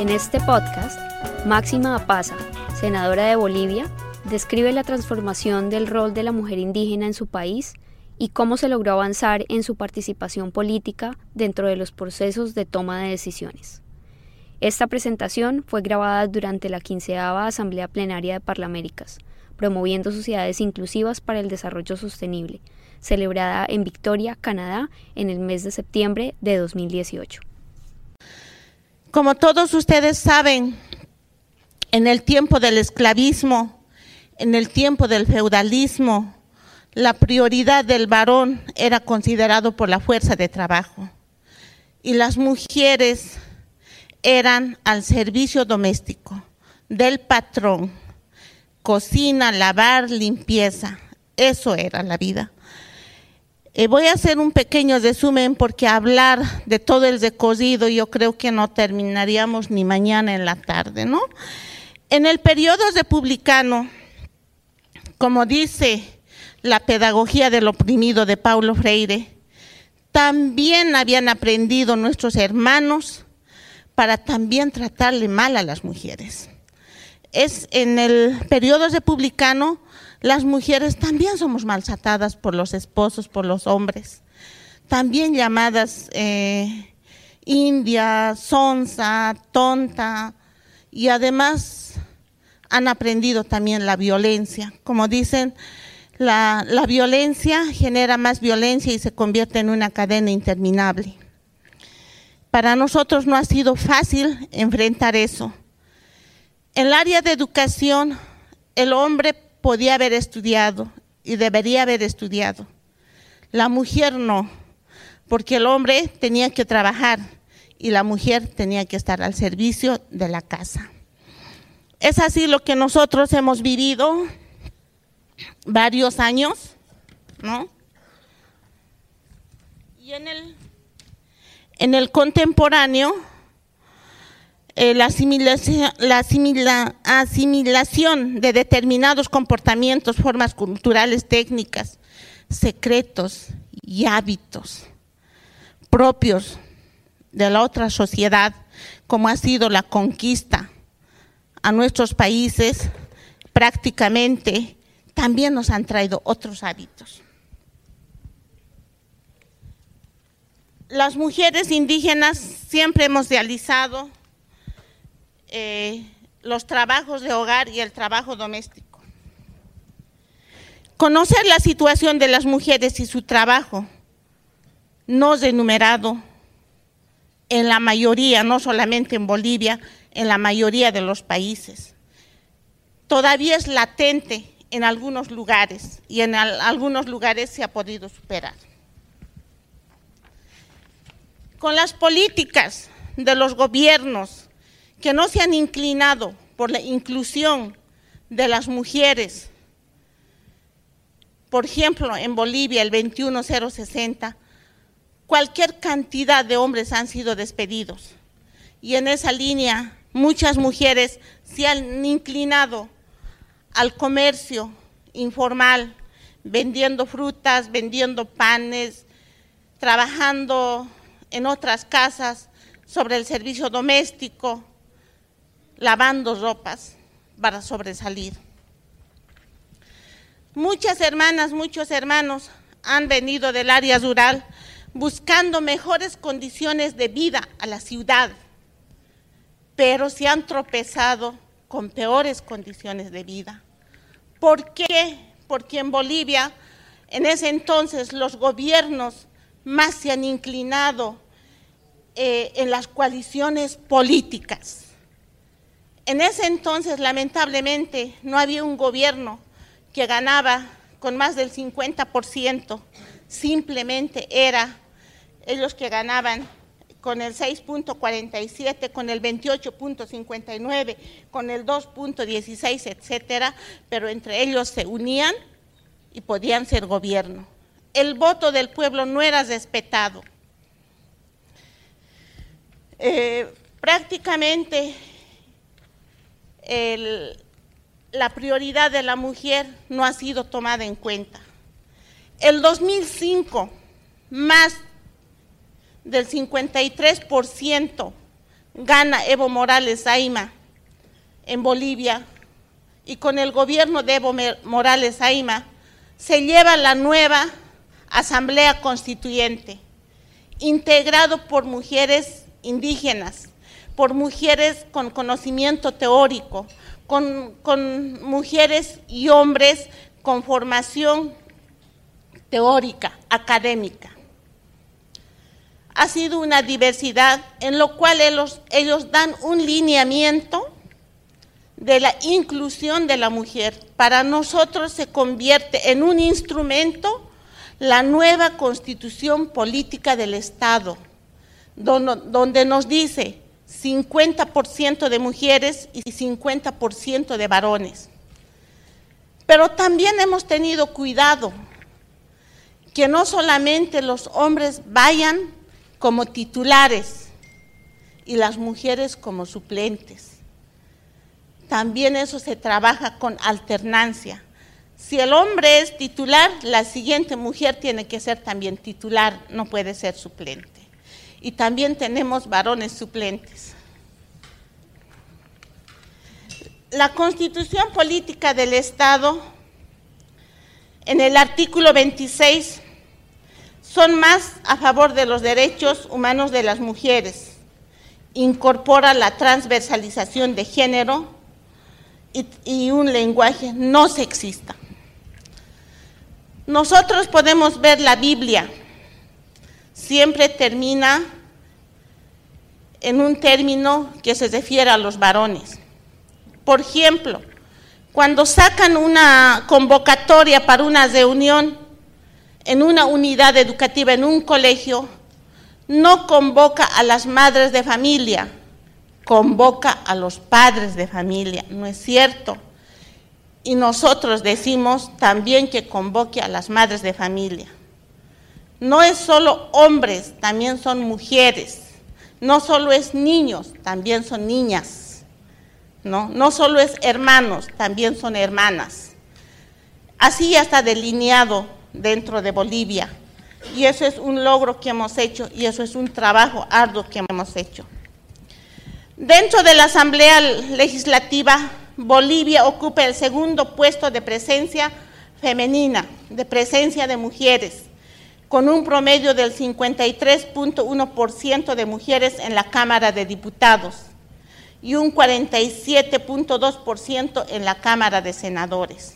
En este podcast, Máxima Apaza, senadora de Bolivia, describe la transformación del rol de la mujer indígena en su país y cómo se logró avanzar en su participación política dentro de los procesos de toma de decisiones. Esta presentación fue grabada durante la quinceava Asamblea Plenaria de Parlaméricas, promoviendo sociedades inclusivas para el desarrollo sostenible, celebrada en Victoria, Canadá, en el mes de septiembre de 2018. Como todos ustedes saben, en el tiempo del esclavismo, en el tiempo del feudalismo, la prioridad del varón era considerado por la fuerza de trabajo y las mujeres eran al servicio doméstico del patrón, cocina, lavar, limpieza, eso era la vida. Eh, voy a hacer un pequeño resumen porque hablar de todo el recorrido yo creo que no terminaríamos ni mañana en la tarde, ¿no? En el periodo republicano, como dice la pedagogía del oprimido de Paulo Freire, también habían aprendido nuestros hermanos para también tratarle mal a las mujeres. Es en el periodo republicano las mujeres también somos maltratadas por los esposos, por los hombres, también llamadas eh, india, sonsa, tonta, y además han aprendido también la violencia. Como dicen, la, la violencia genera más violencia y se convierte en una cadena interminable. Para nosotros no ha sido fácil enfrentar eso. En el área de educación, el hombre podía haber estudiado y debería haber estudiado. La mujer no, porque el hombre tenía que trabajar y la mujer tenía que estar al servicio de la casa. Es así lo que nosotros hemos vivido varios años, ¿no? Y en el, en el contemporáneo, eh, la, asimilación, la asimilación de determinados comportamientos, formas culturales, técnicas, secretos y hábitos propios de la otra sociedad, como ha sido la conquista a nuestros países, prácticamente también nos han traído otros hábitos. Las mujeres indígenas siempre hemos realizado eh, los trabajos de hogar y el trabajo doméstico. Conocer la situación de las mujeres y su trabajo no es enumerado en la mayoría, no solamente en Bolivia, en la mayoría de los países. Todavía es latente en algunos lugares y en algunos lugares se ha podido superar. Con las políticas de los gobiernos que no se han inclinado por la inclusión de las mujeres. Por ejemplo, en Bolivia, el 21060, cualquier cantidad de hombres han sido despedidos. Y en esa línea, muchas mujeres se han inclinado al comercio informal, vendiendo frutas, vendiendo panes, trabajando en otras casas sobre el servicio doméstico, lavando ropas para sobresalir. Muchas hermanas, muchos hermanos han venido del área rural buscando mejores condiciones de vida a la ciudad, pero se han tropezado con peores condiciones de vida. ¿Por qué? Porque en Bolivia, en ese entonces, los gobiernos más se han inclinado eh, en las coaliciones políticas en ese entonces, lamentablemente, no había un gobierno que ganaba con más del 50%, simplemente era ellos que ganaban con el 6.47, con el 28.59, con el 2.16, etcétera, pero entre ellos se unían y podían ser gobierno. El voto del pueblo no era respetado. Eh, prácticamente la prioridad de la mujer no ha sido tomada en cuenta. El 2005, más del 53% gana Evo Morales Aima en Bolivia y con el gobierno de Evo Morales Aima se lleva la nueva Asamblea Constituyente, integrado por mujeres indígenas, por mujeres con conocimiento teórico, con, con mujeres y hombres con formación teórica, académica. Ha sido una diversidad en lo cual ellos, ellos dan un lineamiento de la inclusión de la mujer. Para nosotros se convierte en un instrumento la nueva constitución política del Estado, donde, nos dice 50% de mujeres y 50% de varones. Pero también hemos tenido cuidado que no solamente los hombres vayan como titulares y las mujeres como suplentes. También eso se trabaja con alternancia. Si el hombre es titular, la siguiente mujer tiene que ser también titular, no puede ser suplente. Y también tenemos varones suplentes. La constitución política del Estado, en el artículo 26, son más a favor de los derechos humanos de las mujeres. Incorpora la transversalización de género y, un lenguaje no sexista. Nosotros podemos ver la Biblia, siempre termina en un término que se refiere a los varones. Por ejemplo, cuando sacan una convocatoria para una reunión en una unidad educativa, en un colegio, no convoca a las madres de familia, convoca a los padres de familia, ¿no es cierto? Y nosotros decimos también que convoque a las madres de familia. No es solo hombres, también son mujeres. No solo es niños, también son niñas. No, no solo es hermanos, también son hermanas. Así ya está delineado dentro de Bolivia. Y eso es un logro que hemos hecho y eso es un trabajo arduo que hemos hecho. Dentro de la Asamblea Legislativa Bolivia ocupa el segundo puesto de presencia femenina, de presencia de mujeres, con un promedio del 53.1% de mujeres en la Cámara de Diputados y un 47.2% en la Cámara de Senadores.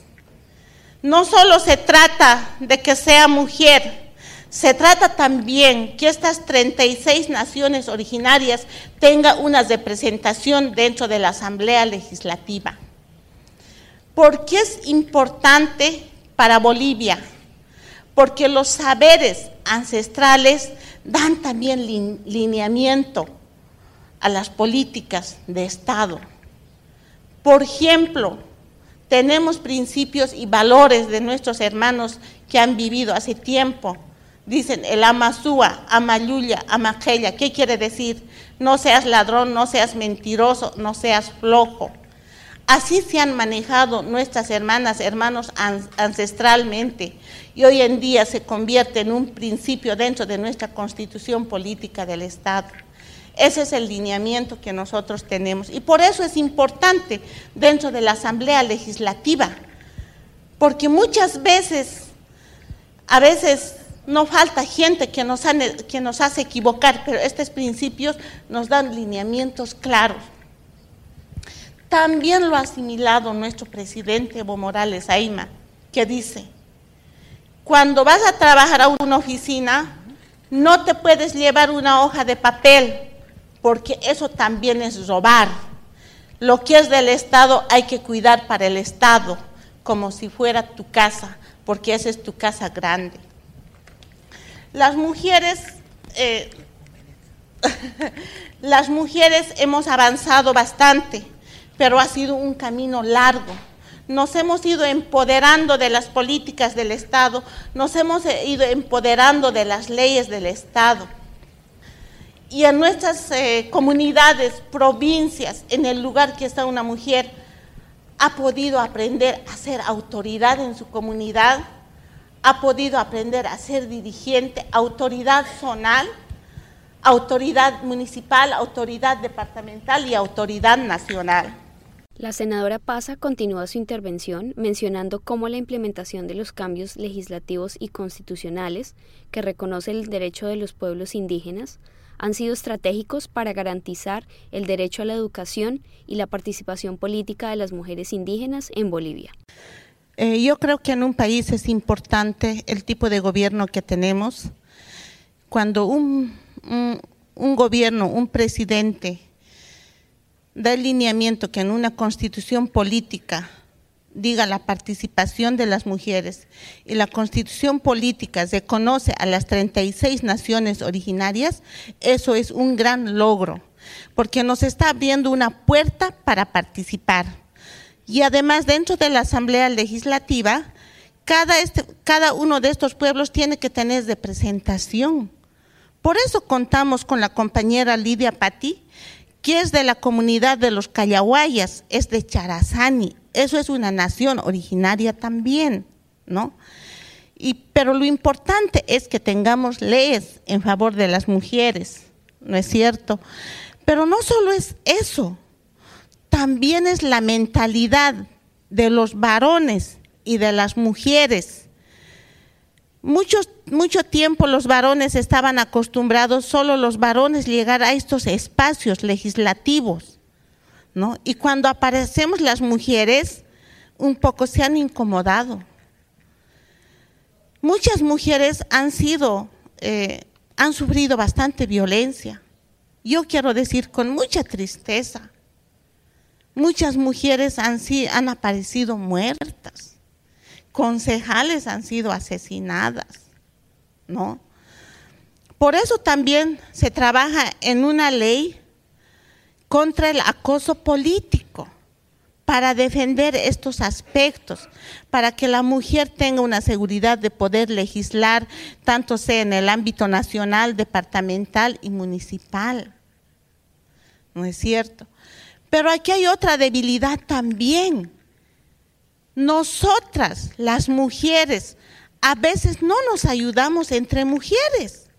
No solo se trata de que sea mujer, se trata también que estas 36 naciones originarias tengan una representación dentro de la Asamblea Legislativa. ¿Por qué es importante para Bolivia? Porque los saberes ancestrales dan también lineamiento a las políticas de Estado. Por ejemplo, tenemos principios y valores de nuestros hermanos que han vivido hace tiempo Dicen el amasúa, amayuya, amaquella. ¿Qué quiere decir? No seas ladrón, no seas mentiroso, no seas flojo. Así se han manejado nuestras hermanas, hermanos ancestralmente y hoy en día se convierte en un principio dentro de nuestra constitución política del Estado. Ese es el lineamiento que nosotros tenemos y por eso es importante dentro de la Asamblea Legislativa, porque muchas veces, a veces no falta gente que nos, que nos hace equivocar, pero estos principios nos dan lineamientos claros. También lo ha asimilado nuestro presidente Evo Morales Aima, que dice, cuando vas a trabajar a una oficina, no te puedes llevar una hoja de papel, porque eso también es robar. Lo que es del Estado hay que cuidar para el Estado, como si fuera tu casa, porque esa es tu casa grande. Las mujeres, eh, las mujeres hemos avanzado bastante, pero ha sido un camino largo. Nos hemos ido empoderando de las políticas del Estado, nos hemos ido empoderando de las leyes del Estado. Y en nuestras eh, comunidades, provincias, en el lugar que está una mujer, ha podido aprender a ser autoridad en su comunidad, ha podido aprender a ser dirigente, autoridad zonal, autoridad municipal, autoridad departamental y autoridad nacional. La senadora Pasa continúa su intervención mencionando cómo la implementación de los cambios legislativos y constitucionales que reconoce el derecho de los pueblos indígenas han sido estratégicos para garantizar el derecho a la educación y la participación política de las mujeres indígenas en Bolivia. Eh, yo creo que en un país es importante el tipo de gobierno que tenemos. Cuando un, un, gobierno, un presidente, da el lineamiento que en una constitución política diga la participación de las mujeres y la constitución política reconoce a las 36 naciones originarias, eso es un gran logro, porque nos está abriendo una puerta para participar. Y además dentro de la Asamblea Legislativa, cada, este, cada uno de estos pueblos tiene que tener representación. Por eso contamos con la compañera Lidia Pati, que es de la comunidad de los Callahuayas, es de Charazani. Eso es una nación originaria también, ¿no? Y, pero lo importante es que tengamos leyes en favor de las mujeres, ¿no es cierto? Pero no solo es eso, también es la mentalidad de los varones y de las mujeres. Mucho tiempo los varones estaban acostumbrados, solo los varones llegar a estos espacios legislativos, ¿no? Y cuando aparecemos las mujeres, un poco se han incomodado. Muchas mujeres han sido, eh, han sufrido bastante violencia. Yo quiero decir con mucha tristeza, Muchas mujeres han, han aparecido muertas, concejales han sido asesinadas, ¿no? Por eso también se trabaja en una ley contra el acoso político, para defender estos aspectos, para que la mujer tenga una seguridad de poder legislar, tanto sea en el ámbito nacional, departamental y municipal. ¿No es cierto? Pero aquí hay otra debilidad también. Nosotras, las mujeres, a veces no nos ayudamos entre mujeres.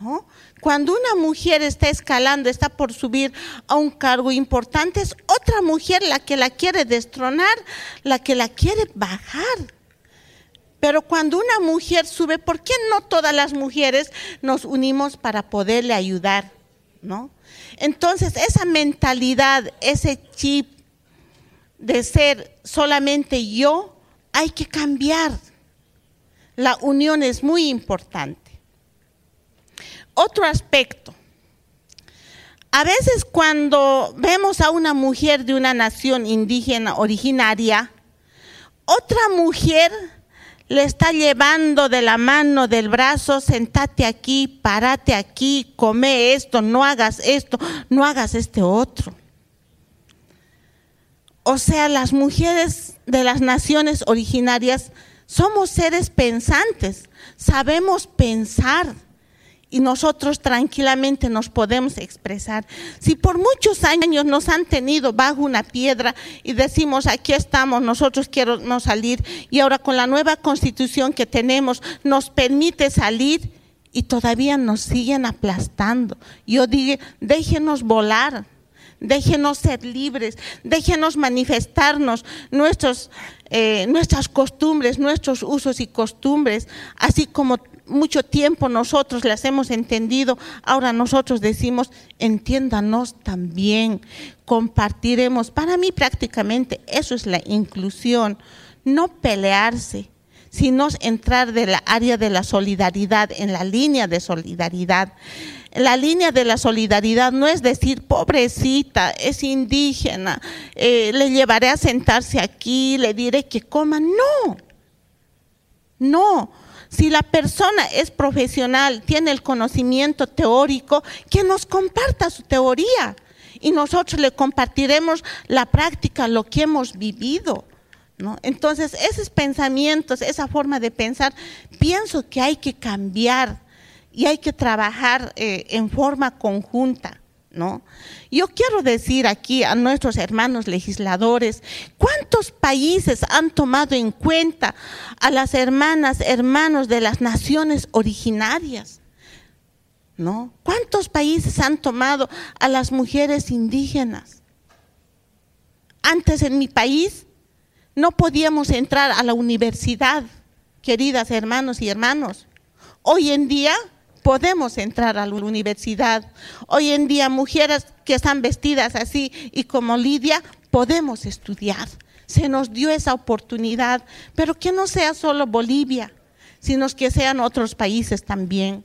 ¿no? Cuando una mujer está escalando, está por subir a un cargo importante, es otra mujer la que la quiere destronar, la que la quiere bajar. Pero cuando una mujer sube, ¿por qué no todas las mujeres nos unimos para poderle ayudar? ¿No? Entonces, esa mentalidad, ese chip de ser solamente yo, hay que cambiar. La unión es muy importante. Otro aspecto. A veces cuando vemos a una mujer de una nación indígena originaria, otra mujer le está llevando de la mano, del brazo, sentate aquí, párate aquí, come esto, no hagas esto, no hagas este otro. O sea, las mujeres de las naciones originarias somos seres pensantes, sabemos pensar y nosotros tranquilamente nos podemos expresar. Si por muchos años nos han tenido bajo una piedra y decimos, aquí estamos, nosotros queremos salir, y ahora con la nueva constitución que tenemos nos permite salir y todavía nos siguen aplastando. Yo digo, déjenos volar. Déjenos ser libres, déjenos manifestarnos nuestros, eh, nuestras costumbres, nuestros usos y costumbres, así como mucho tiempo nosotros las hemos entendido, ahora nosotros decimos, entiéndanos también, compartiremos. Para mí prácticamente eso es la inclusión, no pelearse, sino entrar de la área de la solidaridad, en la línea de solidaridad. La línea de la solidaridad no es decir, pobrecita, es indígena, eh, le llevaré a sentarse aquí, le diré que coma. No, no si la persona es profesional, tiene el conocimiento teórico, que nos comparta su teoría y nosotros le compartiremos la práctica, lo que hemos vivido. Entonces, esos pensamientos, esa forma de pensar, pienso que hay que cambiar y hay que trabajar eh, en forma conjunta. ¿no? Yo quiero decir aquí a nuestros hermanos legisladores, ¿cuántos países han tomado en cuenta a las hermanas, hermanos de las naciones originarias? ¿No? ¿Cuántos países han tomado a las mujeres indígenas? Antes en mi país no podíamos entrar a la universidad, queridas hermanos y hermanos. Hoy en día podemos entrar a la universidad. Hoy en día mujeres que están vestidas así y como Lidia, podemos estudiar. Se nos dio esa oportunidad, pero que no sea solo Bolivia, sino que sean otros países también.